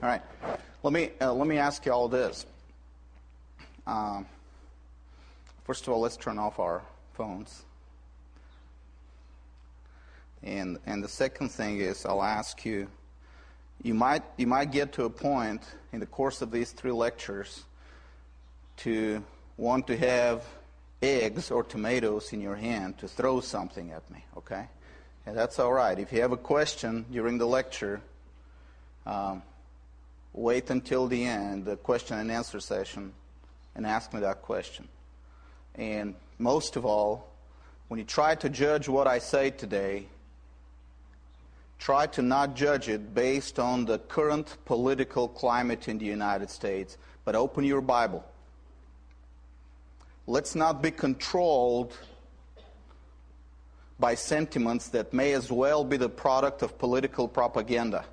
All right. Let me uh, let me ask you all this. Um, first of all, let's turn off our phones. And and the second thing is, I'll ask you. You might you might get to a point in the course of these three lectures to want to have eggs or tomatoes in your hand to throw something at me. Okay, and that's all right. If you have a question during the lecture. Um, wait until the end, the question and answer session, and ask me that question. And most of all, when you try to judge what I say today, try to not judge it based on the current political climate in the United States, but open your Bible. Let's not be controlled by sentiments that may as well be the product of political propaganda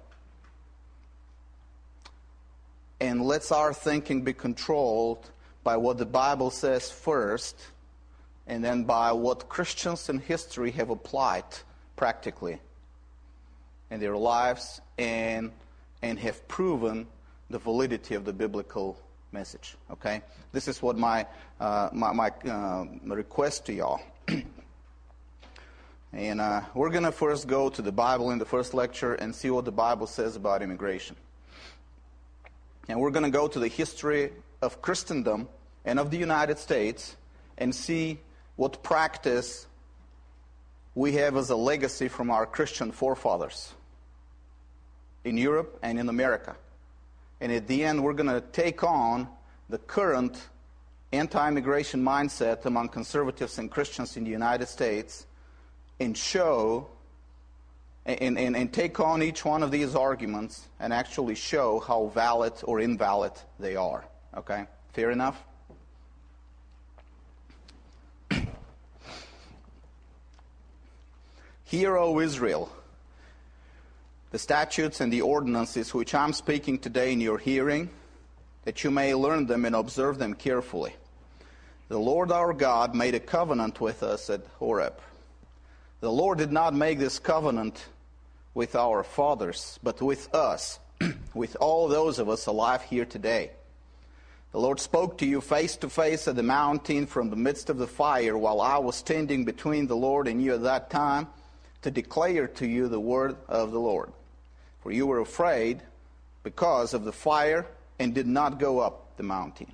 and let's our thinking be controlled by what the Bible says first, and then by what Christians in history have applied practically in their lives and, and have proven the validity of the biblical message. Okay? This is what my, uh, my, my uh, request to y'all. and uh, we're going to first go to the Bible in the first lecture and see what the Bible says about immigration. And we're going to go to the history of Christendom and of the United States and see what practice we have as a legacy from our Christian forefathers in Europe and in America. And at the end, we're going to take on the current anti immigration mindset among conservatives and Christians in the United States and show and, and, and take on each one of these arguments and actually show how valid or invalid they are. Okay? Fair enough? Hear, O Israel, the statutes and the ordinances which I'm speaking today in your hearing, that you may learn them and observe them carefully. The Lord our God made a covenant with us at Horeb. The Lord did not make this covenant with our fathers, but with us, with all those of us alive here today. The Lord spoke to you face to face at the mountain from the midst of the fire while I was standing between the Lord and you at that time to declare to you the word of the Lord. For you were afraid because of the fire and did not go up the mountain.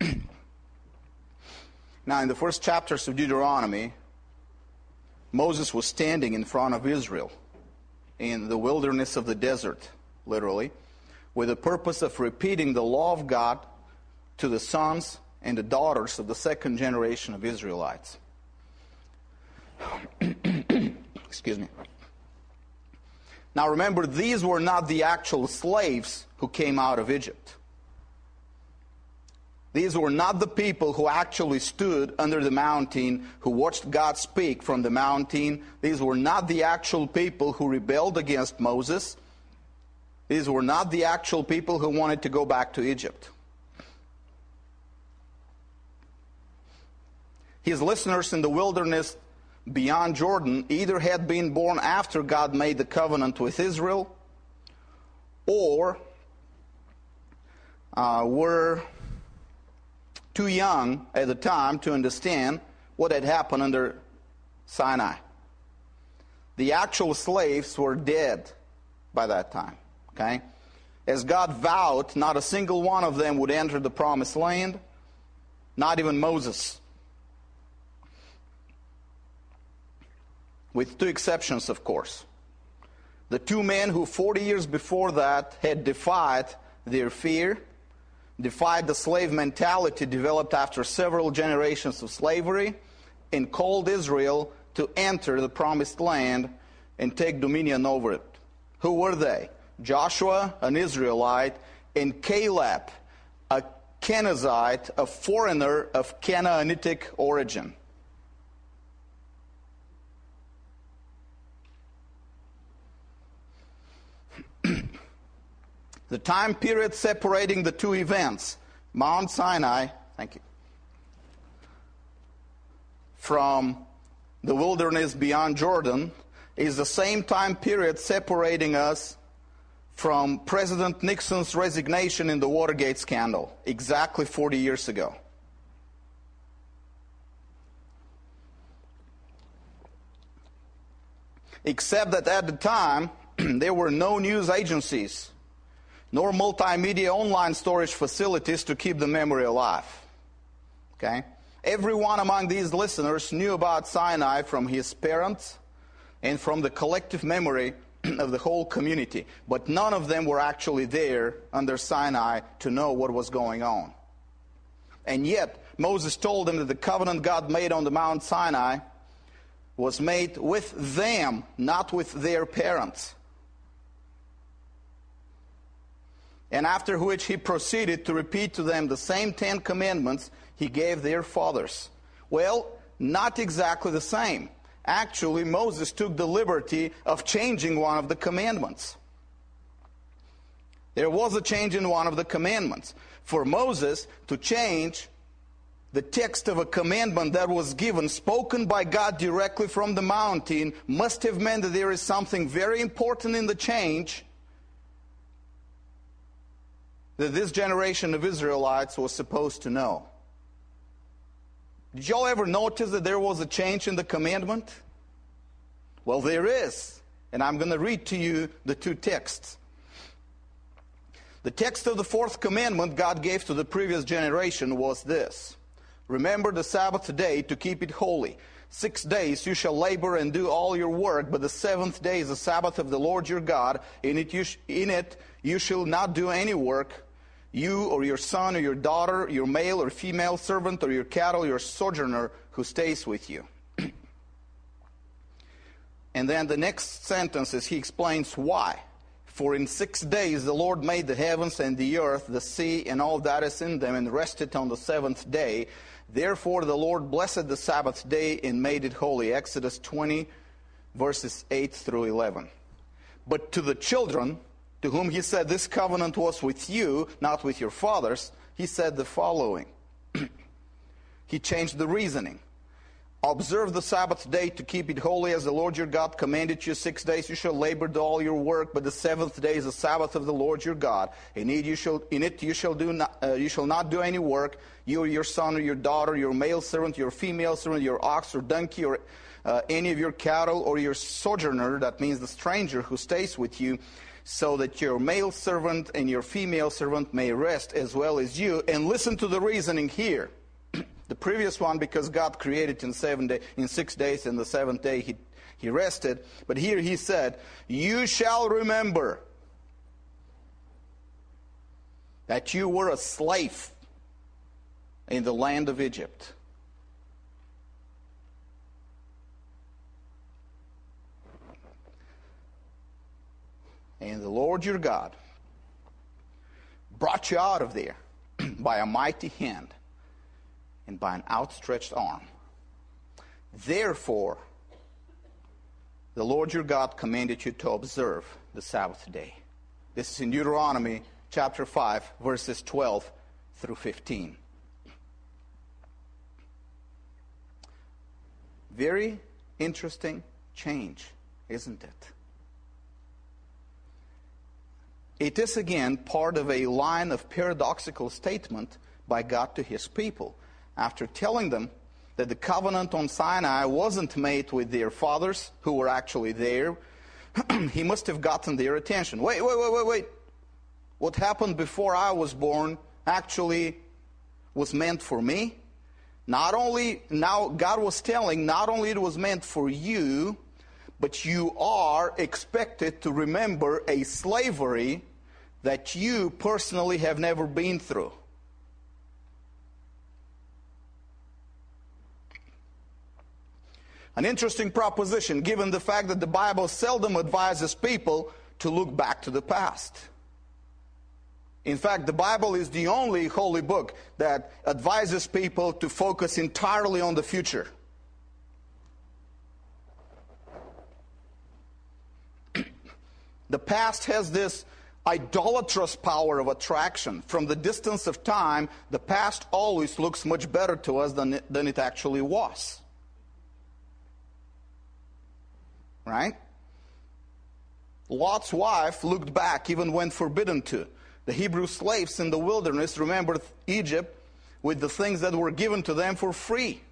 now, in the first chapters of Deuteronomy, Moses was standing in front of Israel in the wilderness of the desert, literally, with the purpose of repeating the law of God to the sons and the daughters of the second generation of Israelites. Excuse me. Now remember, these were not the actual slaves who came out of Egypt. These were not the people who actually stood under the mountain, who watched God speak from the mountain. These were not the actual people who rebelled against Moses. These were not the actual people who wanted to go back to Egypt. His listeners in the wilderness beyond Jordan either had been born after God made the covenant with Israel or uh, were too young at the time to understand what had happened under Sinai. The actual slaves were dead by that time. Okay? As God vowed, not a single one of them would enter the promised land, not even Moses. With two exceptions, of course. The two men who 40 years before that had defied their fear defied the slave mentality developed after several generations of slavery, and called Israel to enter the promised land and take dominion over it. Who were they? Joshua, an Israelite, and Caleb, a Kenizzite, a foreigner of Canaanitic origin. The time period separating the two events, Mount Sinai, thank you, from the wilderness beyond Jordan, is the same time period separating us from President Nixon's resignation in the Watergate scandal, exactly 40 years ago. Except that at the time, there were no news agencies nor multimedia online storage facilities to keep the memory alive. Okay? Everyone among these listeners knew about Sinai from his parents and from the collective memory of the whole community, but none of them were actually there under Sinai to know what was going on. And yet, Moses told them that the covenant God made on the Mount Sinai was made with them, not with their parents. And after which he proceeded to repeat to them the same Ten Commandments he gave their fathers. Well, not exactly the same. Actually, Moses took the liberty of changing one of the commandments. There was a change in one of the commandments. For Moses to change the text of a commandment that was given, spoken by God directly from the mountain, must have meant that there is something very important in the change that this generation of Israelites was supposed to know. Did y'all ever notice that there was a change in the commandment? Well, there is. And I'm going to read to you the two texts. The text of the fourth commandment God gave to the previous generation was this Remember the Sabbath day to keep it holy. Six days you shall labor and do all your work, but the seventh day is the Sabbath of the Lord your God. In it you, sh- in it you shall not do any work, you or your son or your daughter, your male or female servant, or your cattle, your sojourner who stays with you. and then the next sentence is he explains why. For in six days the Lord made the heavens and the earth, the sea, and all that is in them, and rested on the seventh day. Therefore the Lord blessed the Sabbath day and made it holy. Exodus 20, verses 8 through 11. But to the children, to whom he said, This covenant was with you, not with your fathers, he said the following. he changed the reasoning. Observe the Sabbath day to keep it holy as the Lord your God commanded you. Six days you shall labor, do all your work, but the seventh day is the Sabbath of the Lord your God. In it you shall, in it you shall, do not, uh, you shall not do any work, you or your son or your daughter, your male servant, your female servant, your ox or donkey, or uh, any of your cattle, or your sojourner, that means the stranger who stays with you, so that your male servant and your female servant may rest as well as you. And listen to the reasoning here. the previous one, because God created in seven day, in six days, and the seventh day he, he rested. But here he said, You shall remember that you were a slave in the land of Egypt. And the Lord your God brought you out of there by a mighty hand and by an outstretched arm. Therefore, the Lord your God commanded you to observe the Sabbath day. This is in Deuteronomy chapter 5, verses 12 through 15. Very interesting change, isn't it? It is again part of a line of paradoxical statement by God to his people. After telling them that the covenant on Sinai wasn't made with their fathers, who were actually there, he must have gotten their attention. Wait, wait, wait, wait, wait. What happened before I was born actually was meant for me. Not only, now God was telling, not only it was meant for you, but you are expected to remember a slavery that you personally have never been through. An interesting proposition given the fact that the Bible seldom advises people to look back to the past. In fact, the Bible is the only holy book that advises people to focus entirely on the future. The past has this idolatrous power of attraction. From the distance of time, the past always looks much better to us than it, than it actually was. Right? Lot's wife looked back even when forbidden to. The Hebrew slaves in the wilderness remembered Egypt with the things that were given to them for free.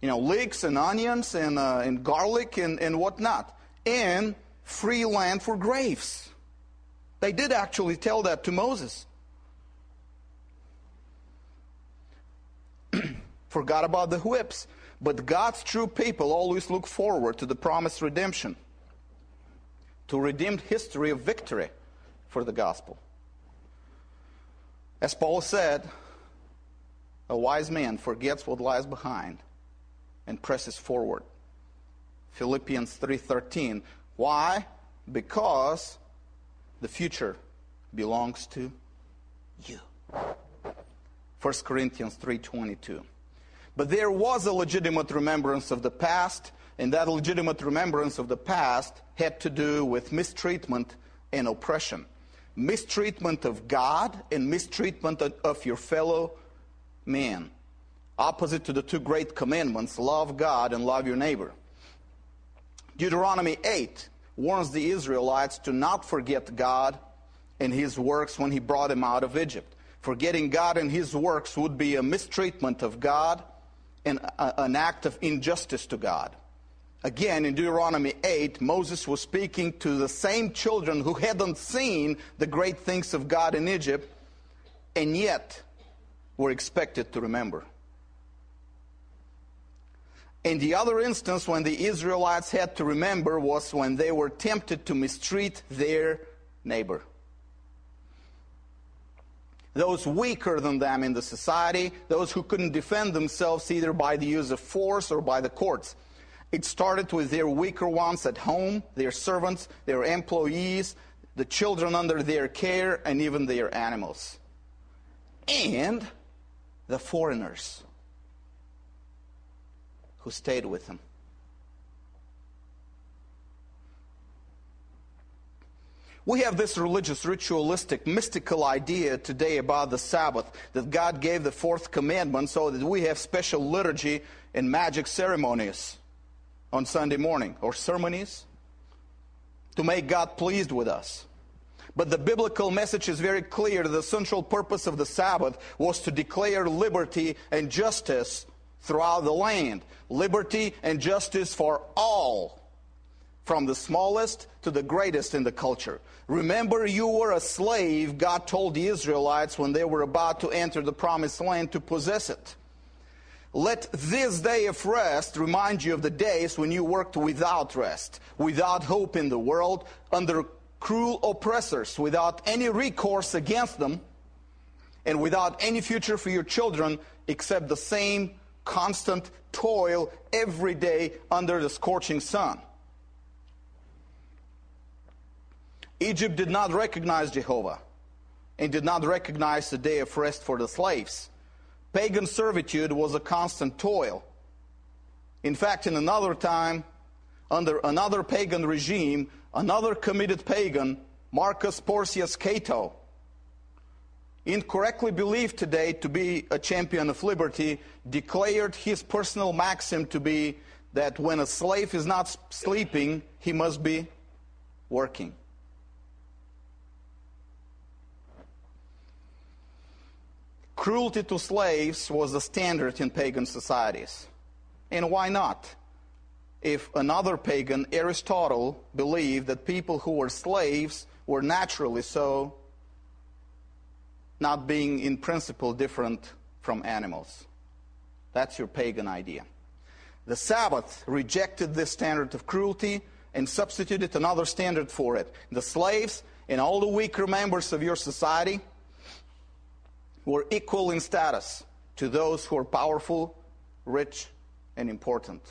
You know, leeks and onions and, uh, and garlic and, and whatnot. And free land for graves. They did actually tell that to Moses. Forgot about the whips. But God's true people always look forward to the promised redemption, to redeemed history of victory for the gospel. As Paul said, a wise man forgets what lies behind and presses forward. Philippians 3:13. Why? Because the future belongs to you. 1 Corinthians 3:22. But there was a legitimate remembrance of the past, and that legitimate remembrance of the past had to do with mistreatment and oppression. Mistreatment of God and mistreatment of your fellow man. Opposite to the two great commandments love God and love your neighbor. Deuteronomy 8 warns the Israelites to not forget God and his works when he brought them out of Egypt. Forgetting God and his works would be a mistreatment of God and an act of injustice to God. Again, in Deuteronomy 8, Moses was speaking to the same children who hadn't seen the great things of God in Egypt and yet were expected to remember. And the other instance when the Israelites had to remember was when they were tempted to mistreat their neighbor those weaker than them in the society, those who couldn't defend themselves either by the use of force or by the courts. It started with their weaker ones at home, their servants, their employees, the children under their care, and even their animals. And the foreigners who stayed with him. We have this religious, ritualistic, mystical idea today about the Sabbath that God gave the fourth commandment so that we have special liturgy and magic ceremonies on Sunday morning or ceremonies to make God pleased with us. But the biblical message is very clear. The central purpose of the Sabbath was to declare liberty and justice throughout the land. Liberty and justice for all from the smallest to the greatest in the culture. Remember, you were a slave, God told the Israelites when they were about to enter the promised land to possess it. Let this day of rest remind you of the days when you worked without rest, without hope in the world, under cruel oppressors, without any recourse against them, and without any future for your children except the same constant toil every day under the scorching sun. Egypt did not recognize Jehovah and did not recognize the day of rest for the slaves. Pagan servitude was a constant toil. In fact, in another time, under another pagan regime, another committed pagan, Marcus Porcius Cato, incorrectly believed today to be a champion of liberty, declared his personal maxim to be that when a slave is not sleeping, he must be working. Cruelty to slaves was the standard in pagan societies. And why not? If another pagan, Aristotle, believed that people who were slaves were naturally so, not being in principle different from animals. That's your pagan idea. The Sabbath rejected this standard of cruelty and substituted another standard for it. The slaves and all the weaker members of your society were equal in status to those who are powerful, rich, and important.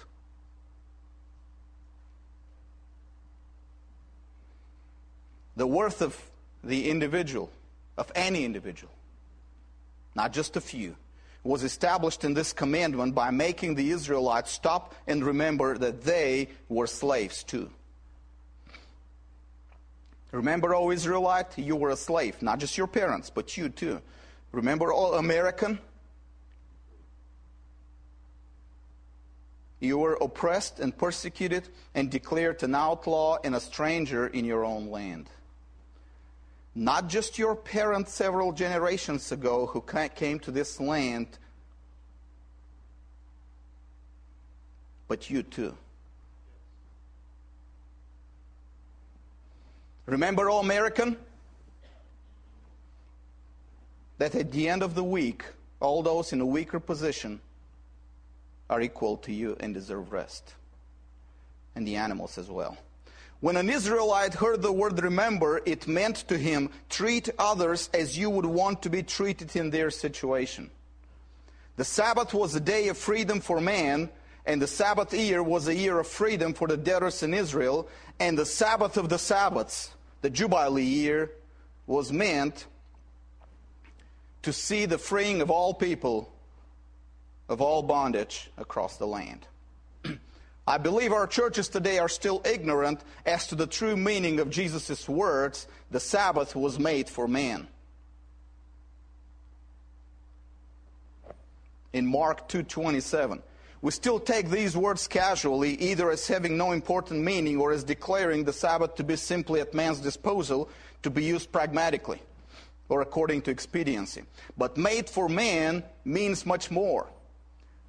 The worth of the individual, of any individual, not just a few, was established in this commandment by making the Israelites stop and remember that they were slaves too. Remember, O Israelite, you were a slave, not just your parents, but you too. Remember all American? you were oppressed and persecuted and declared an outlaw and a stranger in your own land. Not just your parents several generations ago who came to this land, but you too. Remember, all American, that at the end of the week, all those in a weaker position are equal to you and deserve rest. And the animals as well. When an Israelite heard the word remember, it meant to him, treat others as you would want to be treated in their situation. The Sabbath was a day of freedom for man, and the Sabbath year was a year of freedom for the debtors in Israel, and the Sabbath of the Sabbaths, the Jubilee year, was meant to see the freeing of all people of all bondage across the land. I believe our churches today are still ignorant as to the true meaning of Jesus' words, the Sabbath was made for man. In Mark 2:27, we still take these words casually, either as having no important meaning or as declaring the Sabbath to be simply at man's disposal to be used pragmatically or according to expediency. But made for man means much more.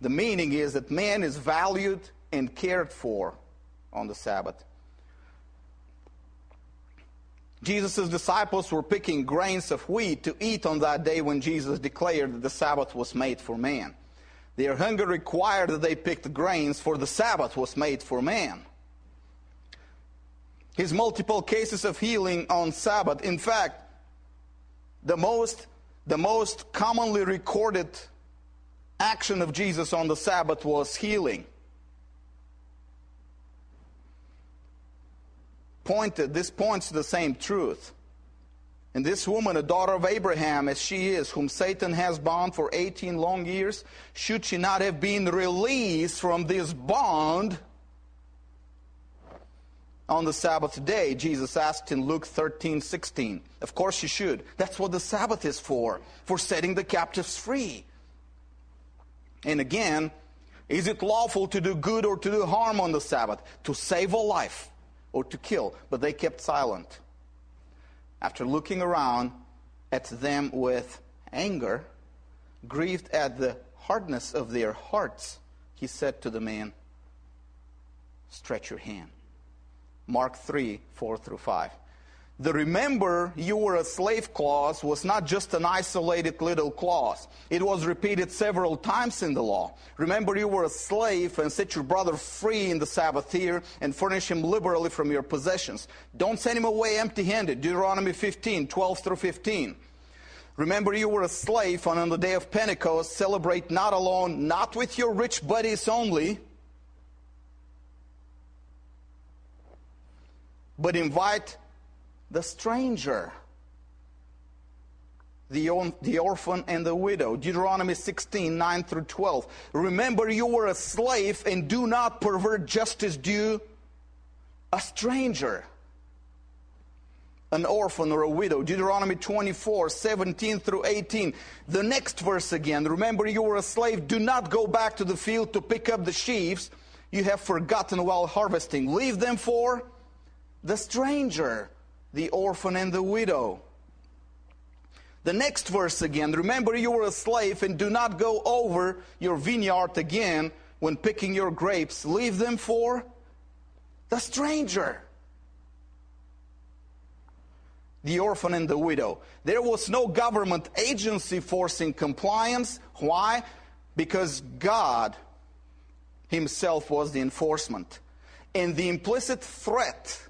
The meaning is that man is valued and cared for on the Sabbath. Jesus' disciples were picking grains of wheat to eat on that day when Jesus declared that the Sabbath was made for man. Their hunger required that they picked grains, for the Sabbath was made for man. His multiple cases of healing on Sabbath, in fact, the most, the most commonly recorded action of Jesus on the Sabbath was healing. Pointed, this points to the same truth. And this woman, a daughter of Abraham, as she is, whom Satan has bound for 18 long years, should she not have been released from this bond on the Sabbath day, Jesus asked in Luke 13, 16. Of course you should. That's what the Sabbath is for, for setting the captives free. And again, is it lawful to do good or to do harm on the Sabbath? To save a life or to kill? But they kept silent. After looking around at them with anger, grieved at the hardness of their hearts, he said to the man, Stretch your hand. Mark 3 4 through 5. The remember you were a slave clause was not just an isolated little clause. It was repeated several times in the law. Remember you were a slave and set your brother free in the Sabbath year and furnish him liberally from your possessions. Don't send him away empty handed. Deuteronomy 15 12 through 15. Remember you were a slave and on the day of Pentecost celebrate not alone, not with your rich buddies only, but invite the stranger, the, the orphan and the widow. Deuteronomy 16, 9 through 12. Remember, you were a slave and do not pervert justice due a stranger, an orphan or a widow. Deuteronomy 24, 17 through 18. The next verse again. Remember, you were a slave. Do not go back to the field to pick up the sheaves you have forgotten while harvesting. Leave them for the stranger, the orphan, and the widow. The next verse again remember you were a slave and do not go over your vineyard again when picking your grapes. Leave them for the stranger, the orphan, and the widow. There was no government agency forcing compliance. Why? Because God Himself was the enforcement. And the implicit threat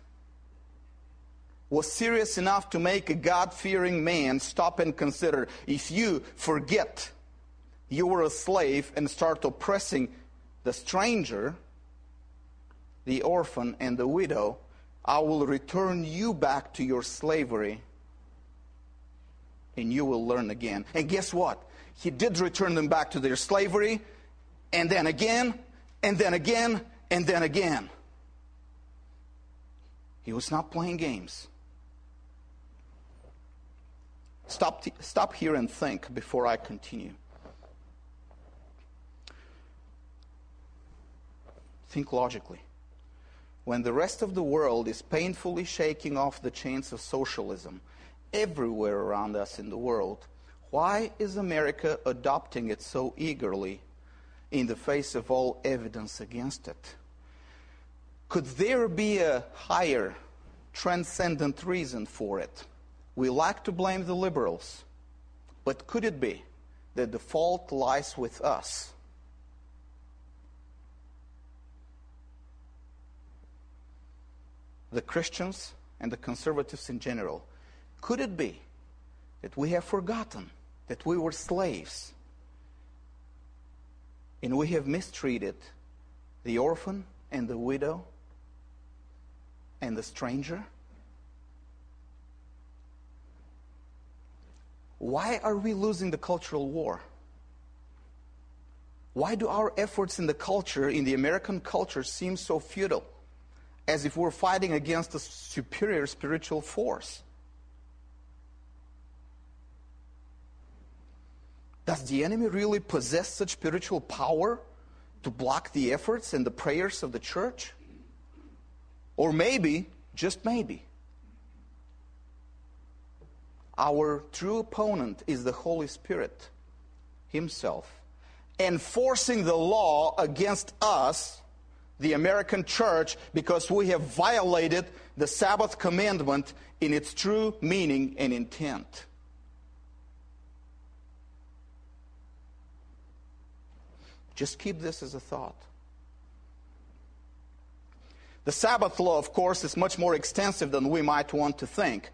was serious enough to make a God fearing man stop and consider if you forget you were a slave and start oppressing the stranger, the orphan, and the widow, I will return you back to your slavery and you will learn again. And guess what? He did return them back to their slavery, and then again, and then again, and then again. He was not playing games. Stop, stop here and think before I continue. Think logically. When the rest of the world is painfully shaking off the chains of socialism everywhere around us in the world, why is America adopting it so eagerly in the face of all evidence against it? Could there be a higher, transcendent reason for it? We like to blame the liberals, but could it be that the fault lies with us? The Christians and the conservatives in general. Could it be that we have forgotten that we were slaves and we have mistreated the orphan and the widow and the stranger? Why are we losing the cultural war? Why do our efforts in the culture, in the American culture, seem so futile? As if we're fighting against a superior spiritual force. Does the enemy really possess such spiritual power to block the efforts and the prayers of the church? Or maybe, just maybe, our true opponent is the Holy Spirit Himself, enforcing the law against us, the American church, because we have violated the Sabbath commandment in its true meaning and intent. Just keep this as a thought. The Sabbath law, of course, is much more extensive than we might want to think.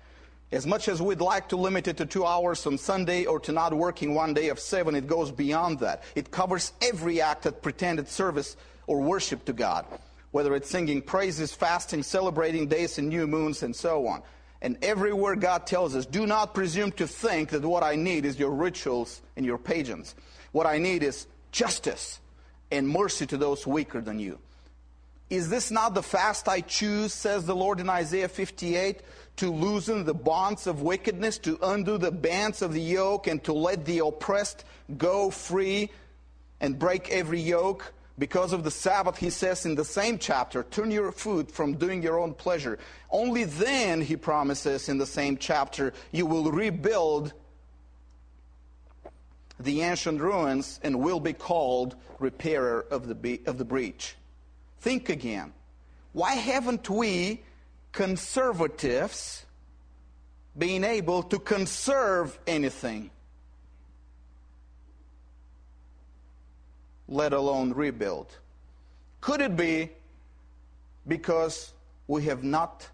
As much as we'd like to limit it to two hours on Sunday or to not working one day of seven, it goes beyond that. It covers every act of pretended service or worship to God, whether it's singing praises, fasting, celebrating days and new moons, and so on. And everywhere God tells us, do not presume to think that what I need is your rituals and your pageants. What I need is justice and mercy to those weaker than you. Is this not the fast I choose, says the Lord in Isaiah 58, to loosen the bonds of wickedness, to undo the bands of the yoke, and to let the oppressed go free and break every yoke? Because of the Sabbath, he says in the same chapter, turn your foot from doing your own pleasure. Only then, he promises in the same chapter, you will rebuild the ancient ruins and will be called repairer of the, of the breach. Think again. Why haven't we, conservatives, being able to conserve anything, let alone rebuild? Could it be because we have not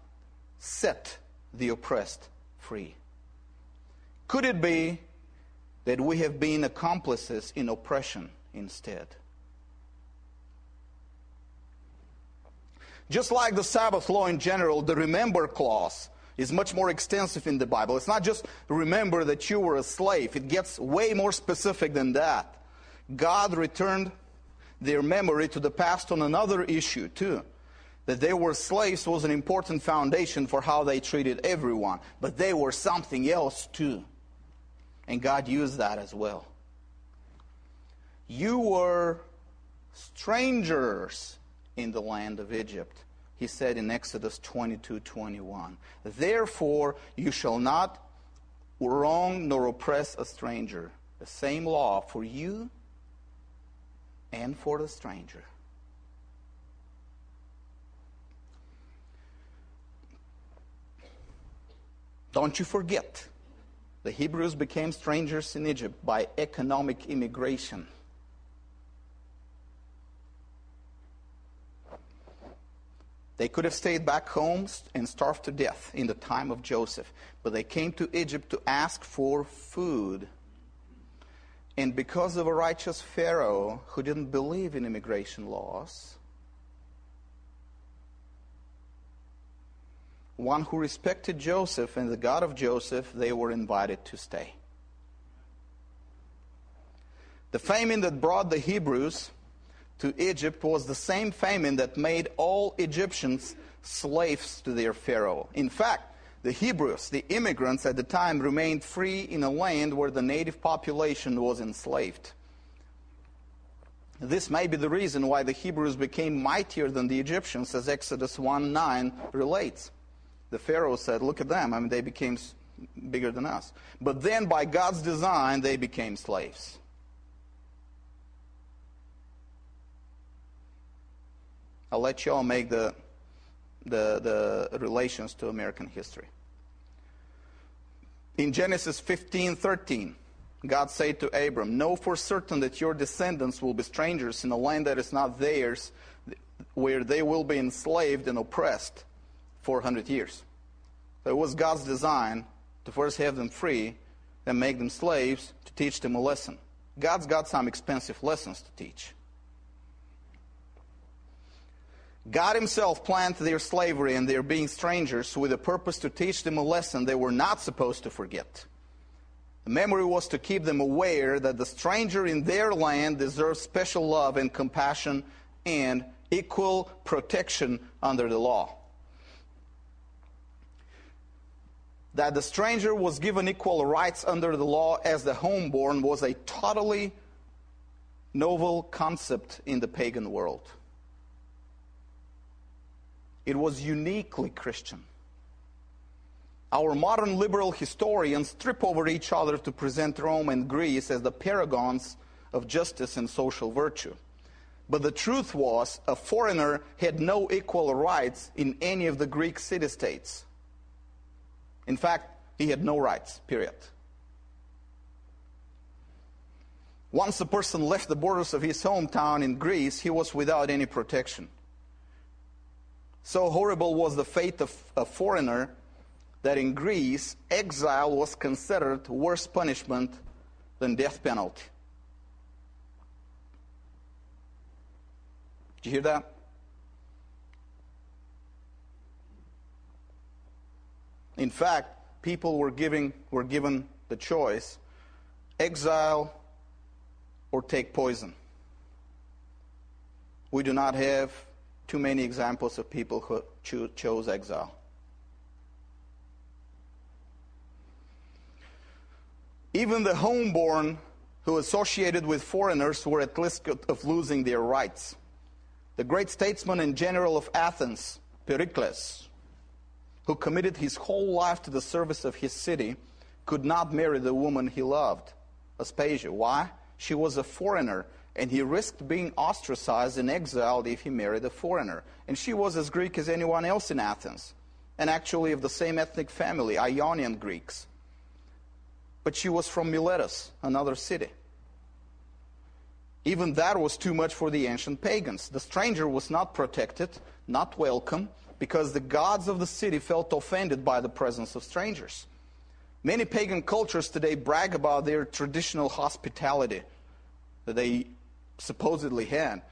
set the oppressed free? Could it be that we have been accomplices in oppression instead? Just like the Sabbath law in general, the remember clause is much more extensive in the Bible. It's not just remember that you were a slave, it gets way more specific than that. God returned their memory to the past on another issue, too. That they were slaves was an important foundation for how they treated everyone, but they were something else, too. And God used that as well. You were strangers in the land of Egypt. He said in Exodus 22 21. Therefore, you shall not wrong nor oppress a stranger. The same law for you and for the stranger. Don't you forget, the Hebrews became strangers in Egypt by economic immigration. They could have stayed back home and starved to death in the time of Joseph, but they came to Egypt to ask for food. And because of a righteous Pharaoh who didn't believe in immigration laws, one who respected Joseph and the God of Joseph, they were invited to stay. The famine that brought the Hebrews to Egypt was the same famine that made all Egyptians slaves to their Pharaoh. In fact, the Hebrews, the immigrants at the time, remained free in a land where the native population was enslaved. This may be the reason why the Hebrews became mightier than the Egyptians, as Exodus 1 9 relates. The Pharaoh said, Look at them. I mean, they became bigger than us. But then, by God's design, they became slaves. I'll let you all make the, the, the relations to American history. In Genesis 15 13, God said to Abram, Know for certain that your descendants will be strangers in a land that is not theirs, where they will be enslaved and oppressed 400 years. So it was God's design to first have them free, then make them slaves to teach them a lesson. God's got some expensive lessons to teach. God Himself planned their slavery and their being strangers with a purpose to teach them a lesson they were not supposed to forget. The memory was to keep them aware that the stranger in their land deserves special love and compassion and equal protection under the law. That the stranger was given equal rights under the law as the homeborn was a totally novel concept in the pagan world. It was uniquely Christian. Our modern liberal historians trip over each other to present Rome and Greece as the paragons of justice and social virtue. But the truth was, a foreigner had no equal rights in any of the Greek city states. In fact, he had no rights, period. Once a person left the borders of his hometown in Greece, he was without any protection. So horrible was the fate of a foreigner that in Greece, exile was considered worse punishment than death penalty. Did you hear that? In fact, people were, giving, were given the choice exile or take poison. We do not have too many examples of people who cho- chose exile. Even the homeborn who associated with foreigners were at risk of losing their rights. The great statesman and general of Athens, Pericles, who committed his whole life to the service of his city, could not marry the woman he loved, Aspasia. Why? She was a foreigner, and he risked being ostracized and exiled if he married a foreigner. And she was as Greek as anyone else in Athens, and actually of the same ethnic family, Ionian Greeks but she was from Miletus, another city. Even that was too much for the ancient pagans. The stranger was not protected, not welcome, because the gods of the city felt offended by the presence of strangers. Many pagan cultures today brag about their traditional hospitality they supposedly had.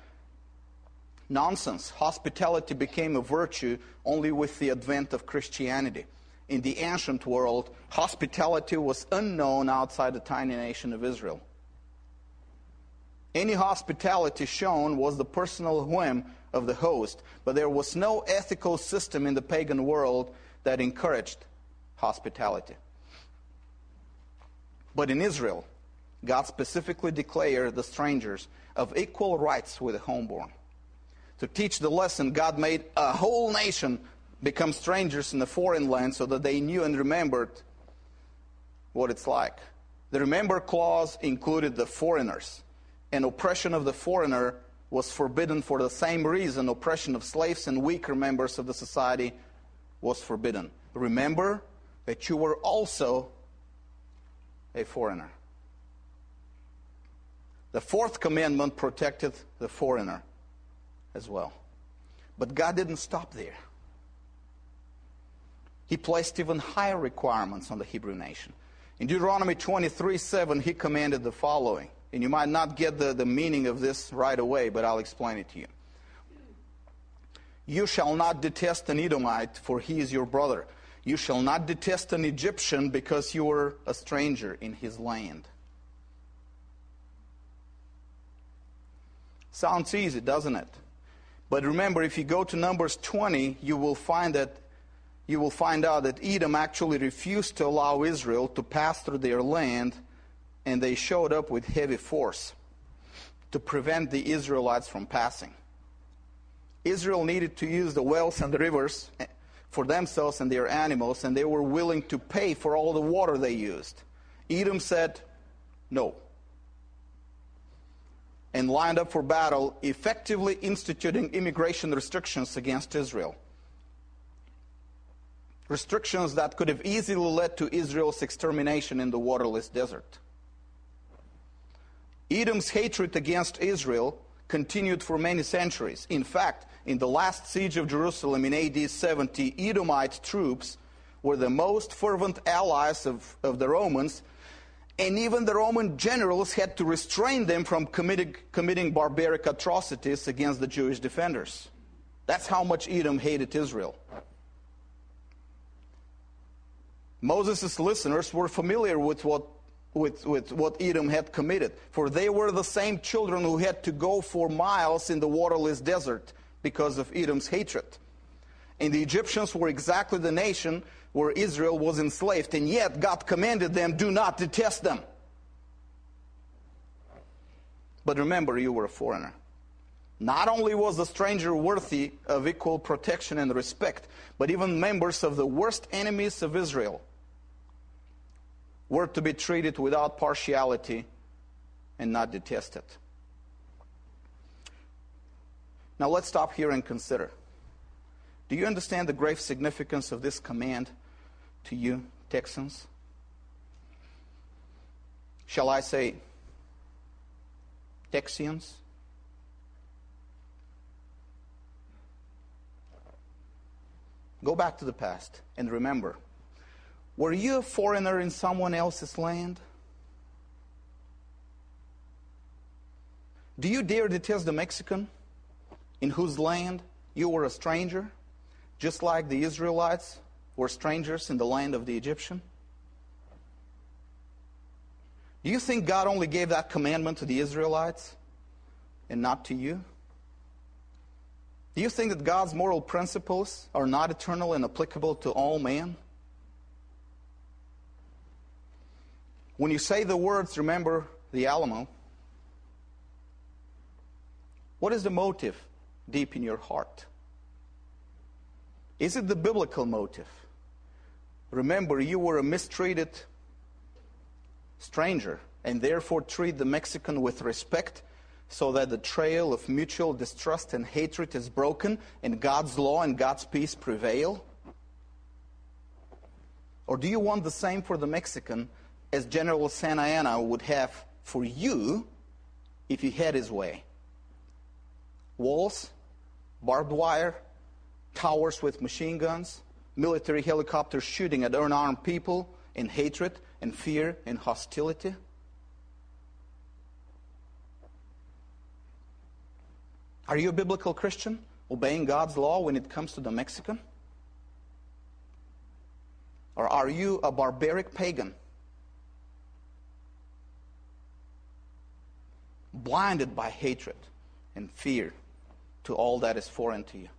Nonsense. Hospitality became a virtue only with the advent of Christianity in the ancient world, hospitality was unknown outside the tiny nation of Israel. Any hospitality shown was the personal whim of the host, but there was no ethical system in the pagan world that encouraged hospitality. But in Israel, God specifically declared the strangers of equal rights with the homeborn. To teach the lesson, God made a whole nation become strangers in a foreign land so that they knew and remembered what it's like. The remember clause included the foreigners, and oppression of the foreigner was forbidden for the same reason oppression of slaves and weaker members of the society was forbidden. Remember that you were also a foreigner. The fourth commandment protected the foreigner as well. But God didn't stop there he placed even higher requirements on the Hebrew nation. In Deuteronomy 23 7, he commanded the following. And you might not get the, the meaning of this right away, but I'll explain it to you. You shall not detest an Edomite, for he is your brother. You shall not detest an Egyptian, because you are a stranger in his land. Sounds easy, doesn't it? But remember, if you go to Numbers 20, you will find that you will find out that Edom actually refused to allow Israel to pass through their land, and they showed up with heavy force. to prevent the Israelites from passing. Israel needed to use the wells and the rivers eh, for themselves and their animals, and they were willing to pay for all the water they used. Edom said, no. And lined up for battle, effectively instituting immigration restrictions against Israel. Restrictions that could have easily led to Israel's extermination in the waterless desert. Edom's hatred against Israel continued for many centuries. In fact, in the last siege of Jerusalem in AD 70, Edomite troops were the most fervent allies of, of the Romans, and even the Roman generals had to restrain them from committing, committing barbaric atrocities against the Jewish defenders. That's how much Edom hated Israel. Moses' listeners were familiar with what with, with what Edom had committed. For they were the same children who had to go for miles in the waterless desert because of Edom's hatred. And the Egyptians were exactly the nation where Israel was enslaved, and yet God commanded them, do not detest them. But remember, you were a foreigner. Not only was the stranger worthy of equal protection and respect, but even members of the worst enemies of Israel were to be treated without partiality and not detested. Now let's stop here and consider. Do you understand the grave significance of this command to you, Texans? Shall I say, Texians? Go back to the past and remember were you a foreigner in someone else's land? Do you dare detest the Mexican in whose land you were a stranger, just like the Israelites were strangers in the land of the Egyptian? Do you think God only gave that commandment to the Israelites and not to you? Do you think that God's moral principles are not eternal and applicable to all men? When you say the words, remember the Alamo, what is the motive deep in your heart? Is it the biblical motive? Remember, you were a mistreated stranger, and therefore treat the Mexican with respect so that the trail of mutual distrust and hatred is broken and God's law and God's peace prevail? Or do you want the same for the Mexican as General Santa Anna would have for you if he had his way. Walls, barbed wire, towers with machine guns, military helicopters shooting at unarmed people in hatred and fear and hostility. Are you a biblical Christian obeying God's law when it comes to the Mexican? Or are you a barbaric pagan? blinded by hatred and fear to all that is foreign to you.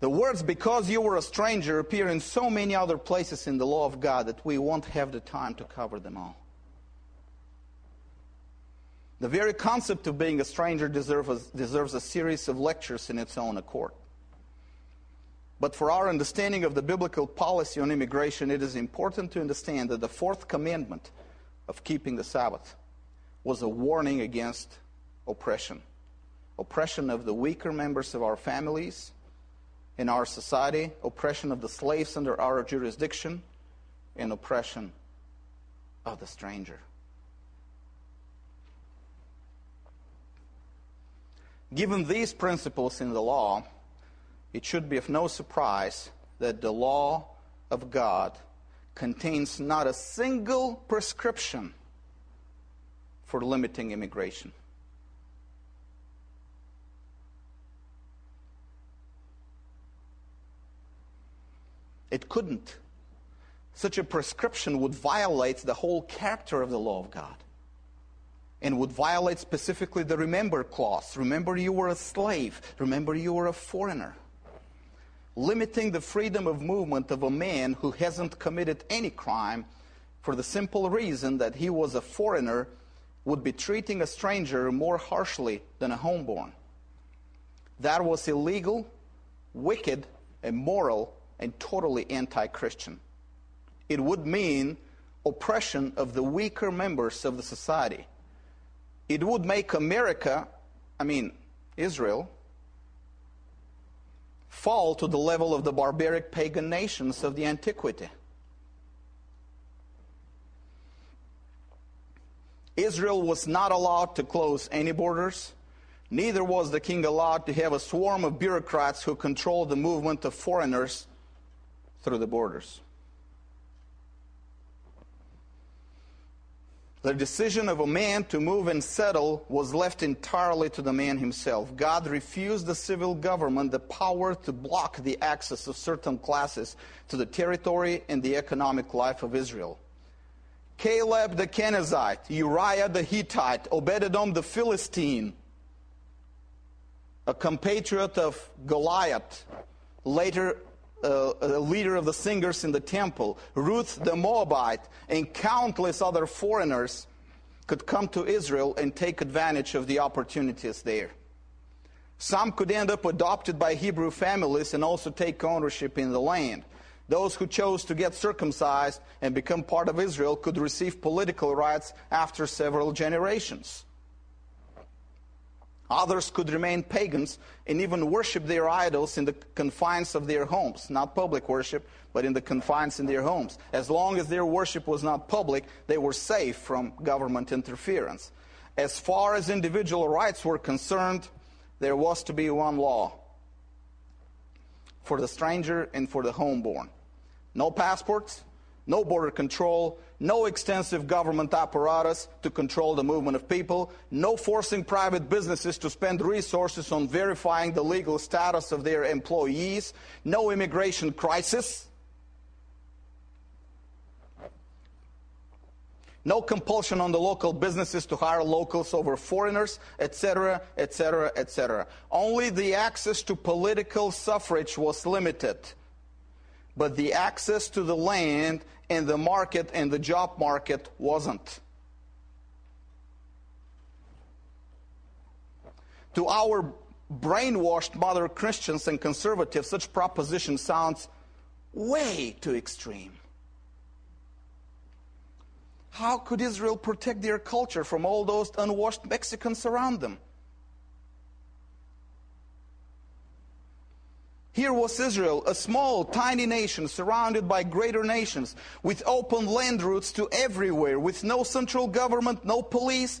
The words, because you were a stranger, appear in so many other places in the law of God that we won't have the time to cover them all. The very concept of being a stranger deserves a, deserves a series of lectures in its own accord. But for our understanding of the biblical policy on immigration, it is important to understand that the fourth commandment of keeping the Sabbath was a warning against oppression oppression of the weaker members of our families in our society, oppression of the slaves under our jurisdiction, and oppression of the stranger. Given these principles in the law, it should be of no surprise that the law of God contains not a single prescription for limiting immigration. It couldn't. Such a prescription would violate the whole character of the law of God and would violate specifically the remember clause. Remember, you were a slave. Remember, you were a foreigner. Limiting the freedom of movement of a man who hasn't committed any crime for the simple reason that he was a foreigner would be treating a stranger more harshly than a homeborn. That was illegal, wicked, immoral, and totally anti Christian. It would mean oppression of the weaker members of the society. It would make America, I mean, Israel, fall to the level of the barbaric pagan nations of the antiquity. Israel was not allowed to close any borders. Neither was the king allowed to have a swarm of bureaucrats who controlled the movement of foreigners through the borders. The decision of a man to move and settle was left entirely to the man himself. God refused the civil government the power to block the access of certain classes to the territory and the economic life of Israel. Caleb the Kenizzite, Uriah the Hittite, Obededom the Philistine, a compatriot of Goliath, later uh, leader of the singers in the temple, Ruth the Moabite, and countless other foreigners could come to Israel and take advantage of the opportunities there. Some could end up adopted by Hebrew families and also take ownership in the land. Those who chose to get circumcised and become part of Israel could receive political rights after several generations. Others could remain pagans and even worship their idols in the confines of their homes. Not public worship, but in the confines in their homes. As long as their worship was not public, they were safe from government interference. As far as individual rights were concerned, there was to be one law for the stranger and for the homeborn. No passports, no border control, no extensive government apparatus to control the movement of people, no forcing private businesses to spend resources on verifying the legal status of their employees, no immigration crisis, no compulsion on the local businesses to hire locals over foreigners, etc., etc., etc. Only the access to political suffrage was limited but the access to the land and the market and the job market wasn't. To our brainwashed mother Christians and conservatives, such proposition sounds way too extreme. How could Israel protect their culture from all those unwashed Mexicans around them? Here was Israel, a small, tiny nation surrounded by greater nations, with open land routes to everywhere, with no central government, no police,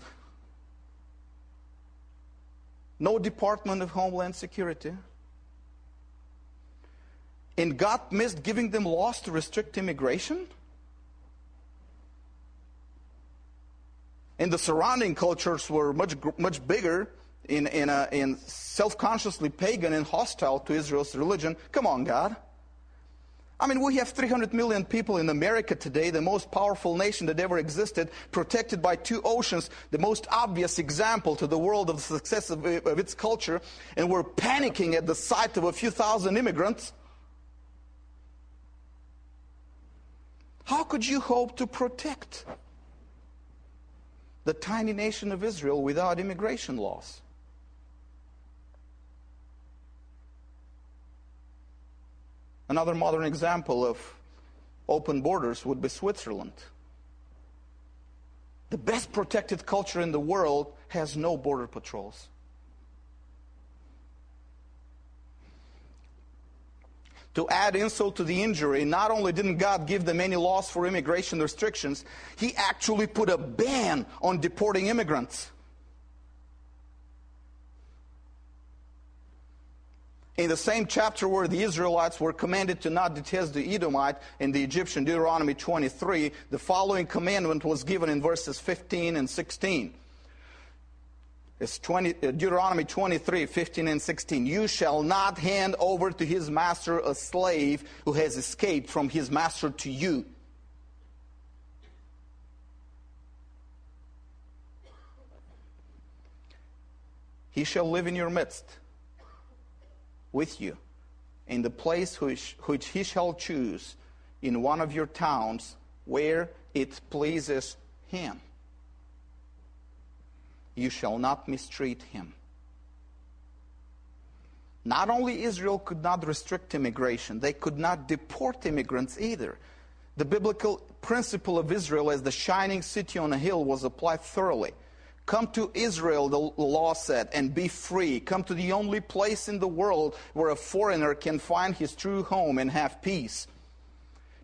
no Department of Homeland Security. And God missed giving them laws to restrict immigration? And the surrounding cultures were much, much bigger in, in, a, in self-consciously pagan and hostile to Israel's religion. Come on, God. I mean, we have 300 million people in America today, the most powerful nation that ever existed, protected by two oceans, the most obvious example to the world of the success of, of its culture, and we're panicking at the sight of a few thousand immigrants. How could you hope to protect the tiny nation of Israel without immigration laws? Another modern example of open borders would be Switzerland. The best protected culture in the world has no border patrols. To add insult to the injury, not only didn't God give them any laws for immigration restrictions, He actually put a ban on deporting immigrants. In the same chapter where the Israelites were commanded to not detest the Edomite in the Egyptian Deuteronomy 23, the following commandment was given in verses 15 and 16. It's 20, uh, Deuteronomy 23, 15 and 16. You shall not hand over to his master a slave who has escaped from his master to you. He shall live in your midst with you in the place which, which he shall choose in one of your towns where it pleases him. you shall not mistreat him. Not only Israel could not restrict immigration, they could not deport immigrants either. The biblical principle of Israel as the shining city on a hill was applied thoroughly. Come to Israel, the law said, and be free. Come to the only place in the world where a foreigner can find his true home and have peace.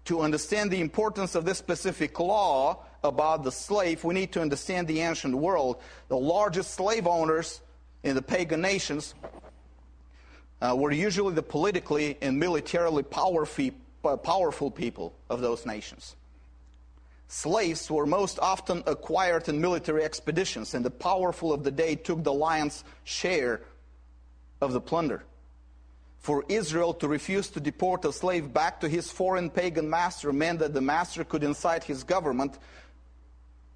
To understand the importance of this specific law about the slave, we need to understand the ancient world. The largest slave owners in the pagan nations uh, were usually the politically and militarily powerful people of those nations. Slaves were most often acquired in military expeditions, and the powerful of the day took the lion's share of the plunder. For Israel to refuse to deport a slave back to his foreign pagan master meant that the master could incite his government,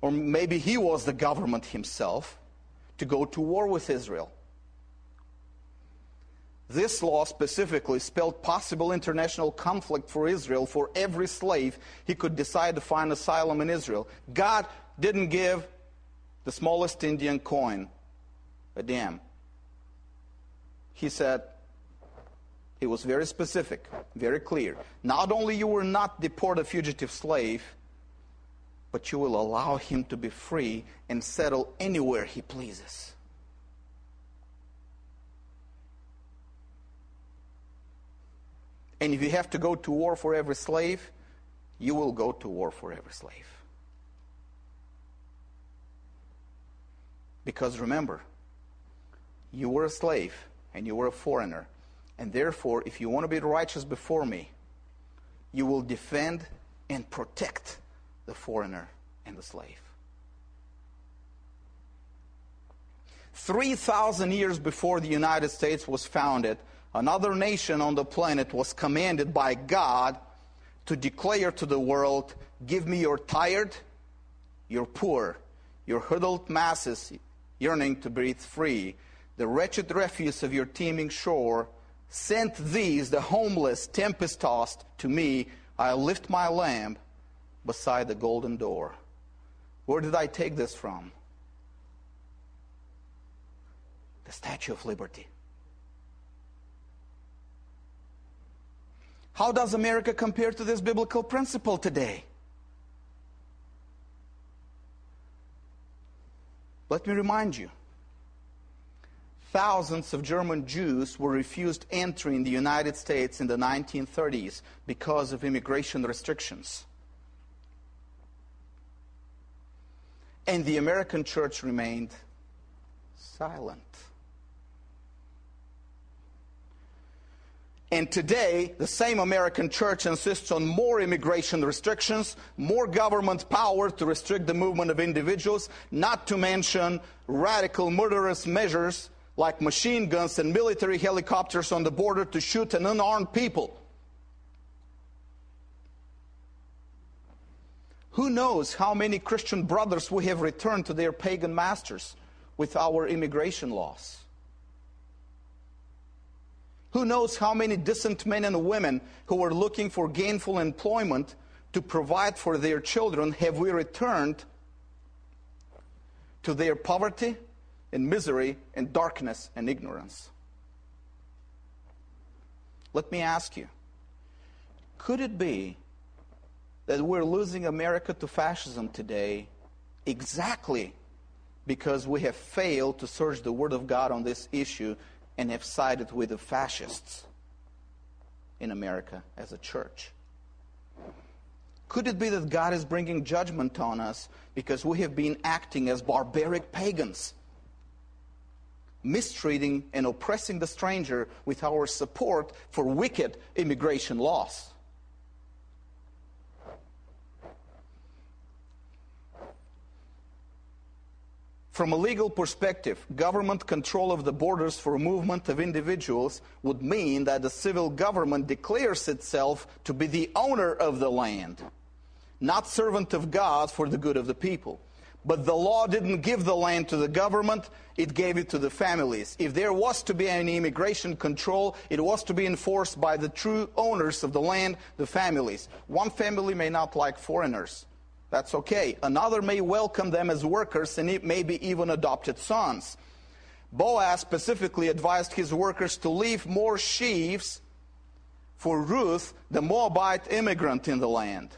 or maybe he was the government himself, to go to war with Israel. This law specifically spelled possible international conflict for Israel for every slave he could decide to find asylum in Israel. God didn't give the smallest Indian coin a damn. He said, it was very specific, very clear. Not only you will not deport a fugitive slave, but you will allow him to be free and settle anywhere he pleases. And if you have to go to war for every slave, you will go to war for every slave. Because remember, you were a slave and you were a foreigner. And therefore, if you want to be righteous before me, you will defend and protect the foreigner and the slave. 3,000 years before the United States was founded, another nation on the planet was commanded by God to declare to the world, Give me your tired, your poor, your huddled masses yearning to breathe free, the wretched refuse of your teeming shore. Send these, the homeless, tempest tossed, to me. I lift my lamp beside the golden door. Where did I take this from? The Statue of Liberty. How does America compare to this biblical principle today? Let me remind you thousands of German Jews were refused entry in the United States in the 1930s because of immigration restrictions. And the American church remained silent. And today, the same American church insists on more immigration restrictions, more government power to restrict the movement of individuals, not to mention radical murderous measures like machine guns and military helicopters on the border to shoot an unarmed people. Who knows how many Christian brothers we have returned to their pagan masters with our immigration laws? Who knows how many decent men and women who are looking for gainful employment to provide for their children have we returned to their poverty and misery and darkness and ignorance? Let me ask you could it be that we're losing America to fascism today exactly because we have failed to search the Word of God on this issue and have sided with the fascists in America as a church? Could it be that God is bringing judgment on us because we have been acting as barbaric pagans, mistreating and oppressing the stranger with our support for wicked immigration laws? From a legal perspective, government control of the borders for movement of individuals would mean that the civil government declares itself to be the owner of the land, not servant of God for the good of the people. But the law didn't give the land to the government, it gave it to the families. If there was to be any immigration control, it was to be enforced by the true owners of the land, the families. One family may not like foreigners, That's okay. Another may welcome them as workers and maybe even adopted sons. Boaz specifically advised his workers to leave more sheaves for Ruth, the Moabite immigrant in the land.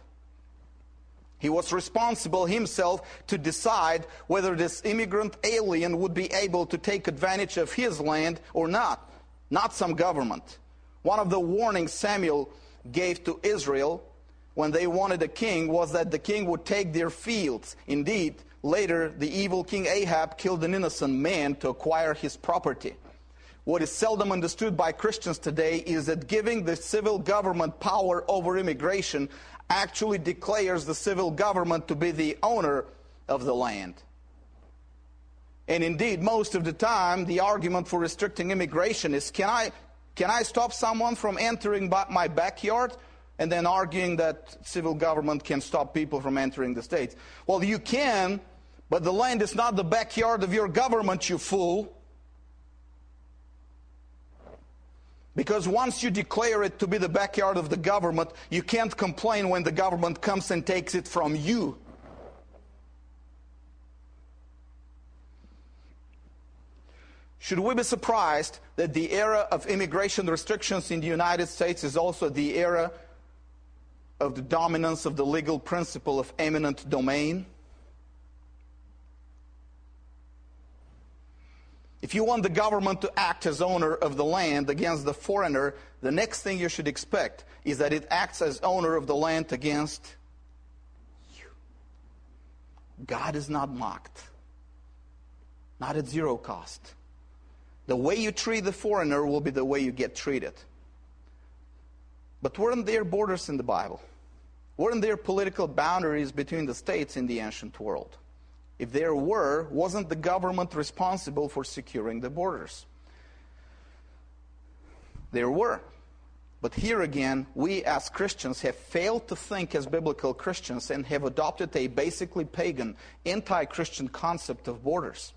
He was responsible himself to decide whether this immigrant alien would be able to take advantage of his land or not, not some government. One of the warnings Samuel gave to Israel when they wanted a king was that the king would take their fields. Indeed, later the evil king Ahab killed an innocent man to acquire his property. What is seldom understood by Christians today is that giving the civil government power over immigration actually declares the civil government to be the owner of the land. And indeed, most of the time, the argument for restricting immigration is can I, can I stop someone from entering my backyard? And then arguing that civil government can stop people from entering the states. Well, you can, but the land is not the backyard of your government, you fool. Because once you declare it to be the backyard of the government, you can't complain when the government comes and takes it from you. Should we be surprised that the era of immigration restrictions in the United States is also the era of the dominance of the legal principle of eminent domain? If you want the government to act as owner of the land against the foreigner, the next thing you should expect is that it acts as owner of the land against you. God is not mocked, not at zero cost. The way you treat the foreigner will be the way you get treated. But weren't there borders in the Bible? Weren't there political boundaries between the states in the ancient world? If there were, wasn't the government responsible for securing the borders? There were. But here again, we as Christians have failed to think as biblical Christians and have adopted a basically pagan, anti Christian concept of borders.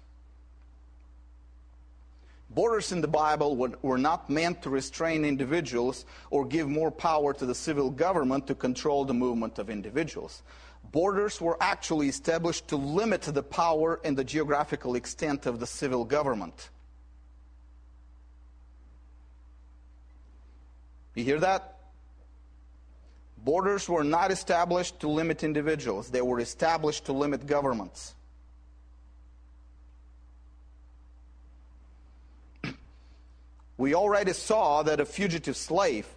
Borders in the Bible were not meant to restrain individuals or give more power to the civil government to control the movement of individuals borders were actually established to limit the power and the geographical extent of the civil government. You hear that? Borders were not established to limit individuals, they were established to limit governments. We already saw that a fugitive slave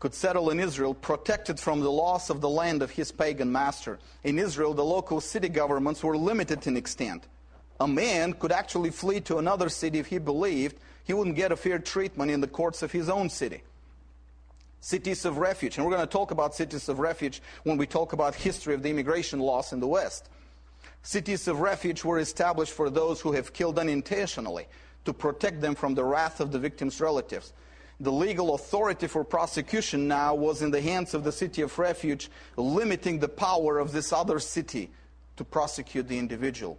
could settle in Israel, protected from the loss of the land of his pagan master. In Israel, the local city governments were limited in extent. A man could actually flee to another city if he believed he wouldn't get a fair treatment in the courts of his own city. Cities of refuge, and we're going to talk about cities of refuge when we talk about history of the immigration laws in the West. Cities of refuge were established for those who have killed unintentionally to protect them from the wrath of the victim's relatives the legal authority for prosecution now was in the hands of the city of refuge, limiting the power of this other city to prosecute the individual.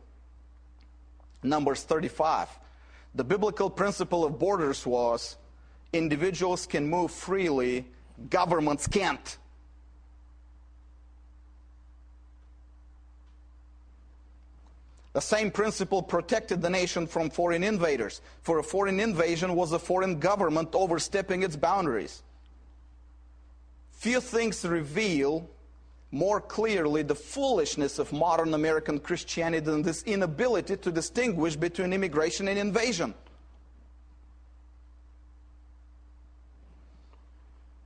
Numbers 35. The biblical principle of borders was individuals can move freely, governments can't. The same principle protected the nation from foreign invaders, for a foreign invasion was a foreign government overstepping its boundaries. Few things reveal more clearly the foolishness of modern American Christianity than this inability to distinguish between immigration and invasion.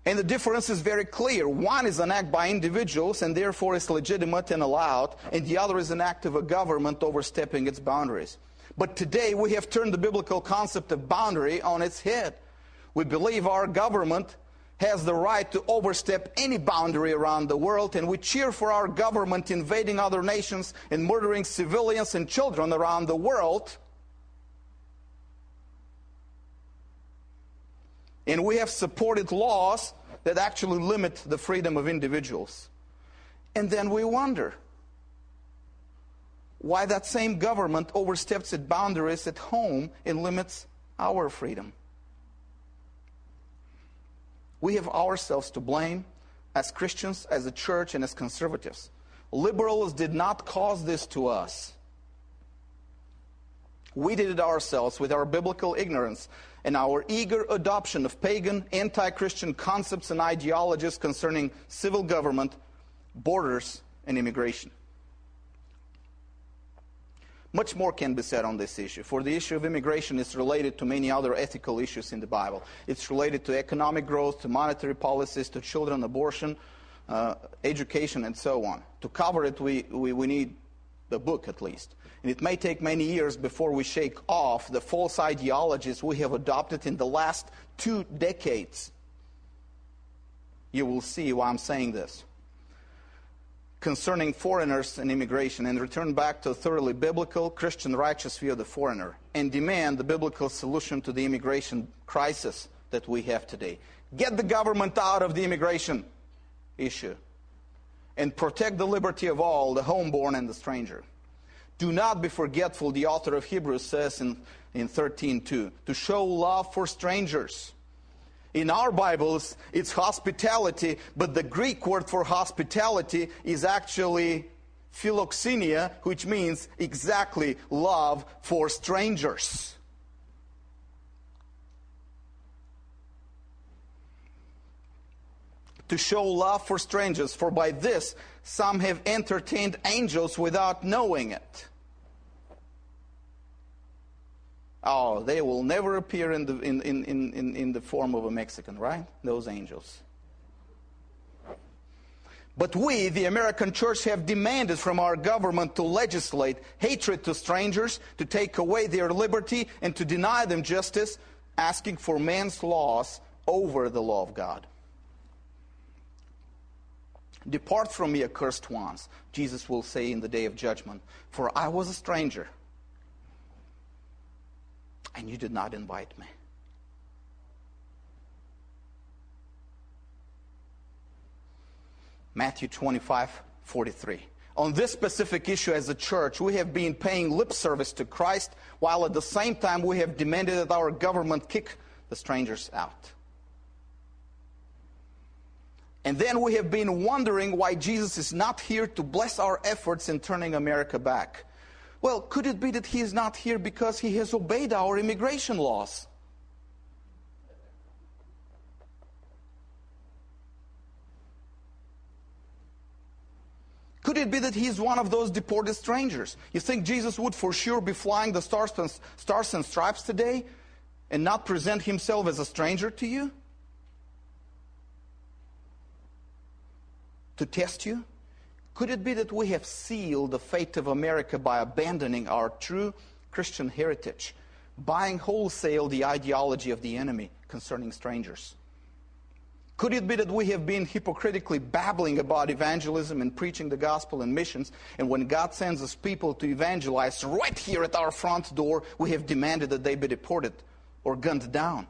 And the difference is very clear. One is an act by individuals and therefore is legitimate and allowed, and the other is an act of a government overstepping its boundaries. But today we have turned the biblical concept of boundary on its head. We believe our government has the right to overstep any boundary around the world, and we cheer for our government invading other nations and murdering civilians and children around the world. And we have supported laws that actually limit the freedom of individuals. And then we wonder why that same government oversteps its boundaries at home and limits our freedom. We have ourselves to blame as Christians, as a church, and as conservatives Liberals did not cause this to us. We did it ourselves with our biblical ignorance and our eager adoption of pagan, anti Christian concepts and ideologies concerning civil government, borders, and immigration. Much more can be said on this issue, for the issue of immigration is related to many other ethical issues in the Bible. It's related to economic growth, to monetary policies, to children abortion, uh, education, and so on. To cover it, we, we, we need the book at least. And it may take many years before we shake off the false ideologies we have adopted in the last two decades. You will see why I'm saying this concerning foreigners and immigration and return back to a thoroughly biblical, Christian, righteous view of the foreigner and demand the biblical solution to the immigration crisis that we have today. Get the government out of the immigration issue and protect the liberty of all, the homeborn and the stranger. Do not be forgetful, the author of Hebrews says in, in 13.2, to show love for strangers in our Bibles, it's hospitality, but the Greek word for hospitality is actually philoxenia, which means exactly love for strangers. To show love for strangers, for by this some have entertained angels without knowing it. Oh, they will never appear in the, in, in, in, in the form of a Mexican, right? Those angels. But we, the American church, have demanded from our government to legislate hatred to strangers, to take away their liberty, and to deny them justice, asking for man's laws over the law of God. Depart from me, accursed ones, Jesus will say in the day of judgment, for I was a stranger and you did not invite me. Matthew 25, 43. On this specific issue as a church, we have been paying lip service to Christ while at the same time we have demanded that our government kick the strangers out. And then we have been wondering why Jesus is not here to bless our efforts in turning America back. Well, could it be that he is not here because he has obeyed our immigration laws? Could it be that he is one of those deported strangers? You think Jesus would for sure be flying the stars and, stars and stripes today and not present himself as a stranger to you? To test you? Could it be that we have sealed the fate of America by abandoning our true Christian heritage, buying wholesale the ideology of the enemy concerning strangers? Could it be that we have been hypocritically babbling about evangelism and preaching the gospel and missions, and when God sends us people to evangelize right here at our front door, we have demanded that they be deported or gunned down?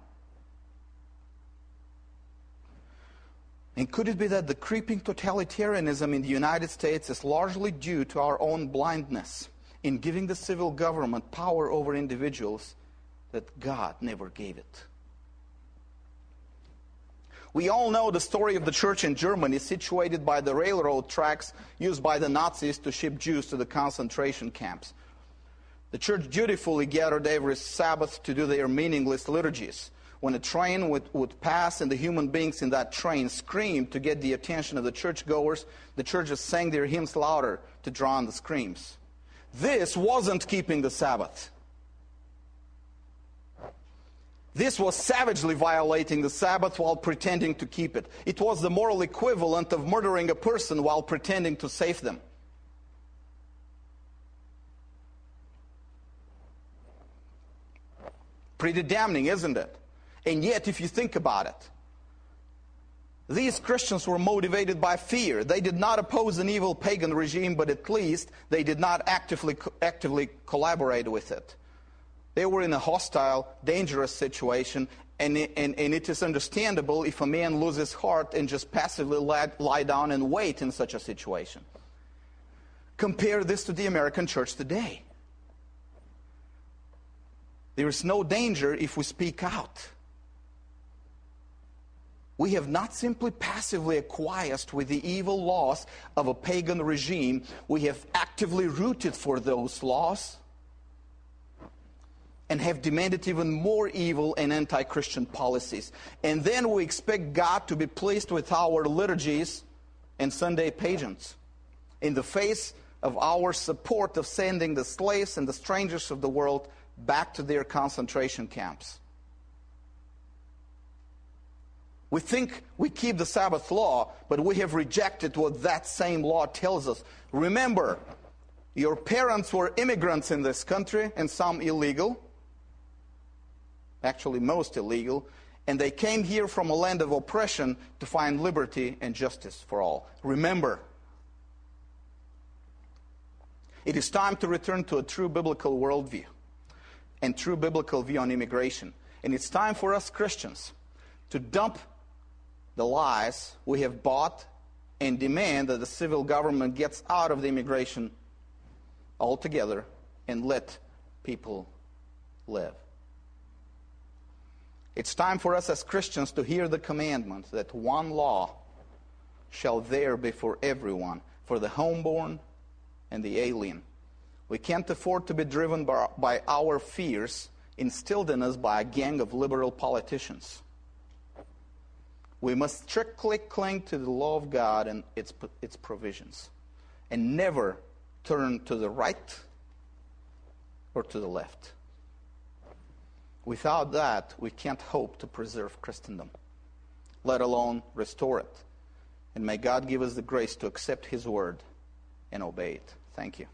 And could it be that the creeping totalitarianism in the United States is largely due to our own blindness in giving the civil government power over individuals that God never gave it? We all know the story of the church in Germany, situated by the railroad tracks used by the Nazis to ship Jews to the concentration camps. The church dutifully gathered every Sabbath to do their meaningless liturgies when a train would, would pass and the human beings in that train screamed to get the attention of the churchgoers, the churches sang their hymns louder to drown the screams. This wasn't keeping the Sabbath. This was savagely violating the Sabbath while pretending to keep it. It was the moral equivalent of murdering a person while pretending to save them. Pretty damning, isn't it? And yet, if you think about it, these Christians were motivated by fear. They did not oppose an evil pagan regime, but at least they did not actively, actively collaborate with it. They were in a hostile, dangerous situation, and, and, and it is understandable if a man loses heart and just passively lie, lie down and wait in such a situation. Compare this to the American church today. There is no danger if we speak out. We have not simply passively acquiesced with the evil laws of a pagan regime, we have actively rooted for those laws and have demanded even more evil and anti Christian policies. And then we expect God to be pleased with our liturgies and Sunday pageants in the face of our support of sending the slaves and the strangers of the world back to their concentration camps. We think we keep the Sabbath law, but we have rejected what that same law tells us. Remember, your parents were immigrants in this country, and some illegal, actually, most illegal, and they came here from a land of oppression to find liberty and justice for all. Remember, it is time to return to a true biblical worldview and true biblical view on immigration. And it's time for us Christians to dump the lies we have bought and demand that the civil government gets out of the immigration altogether and let people live. It's time for us as Christians to hear the commandment that one law shall there be for everyone, for the homeborn and the alien. We can't afford to be driven by, by our fears instilled in us by a gang of liberal politicians. We must strictly cling to the law of God and its, its provisions and never turn to the right or to the left. Without that, we can't hope to preserve Christendom, let alone restore it. And may God give us the grace to accept His word and obey it. Thank you.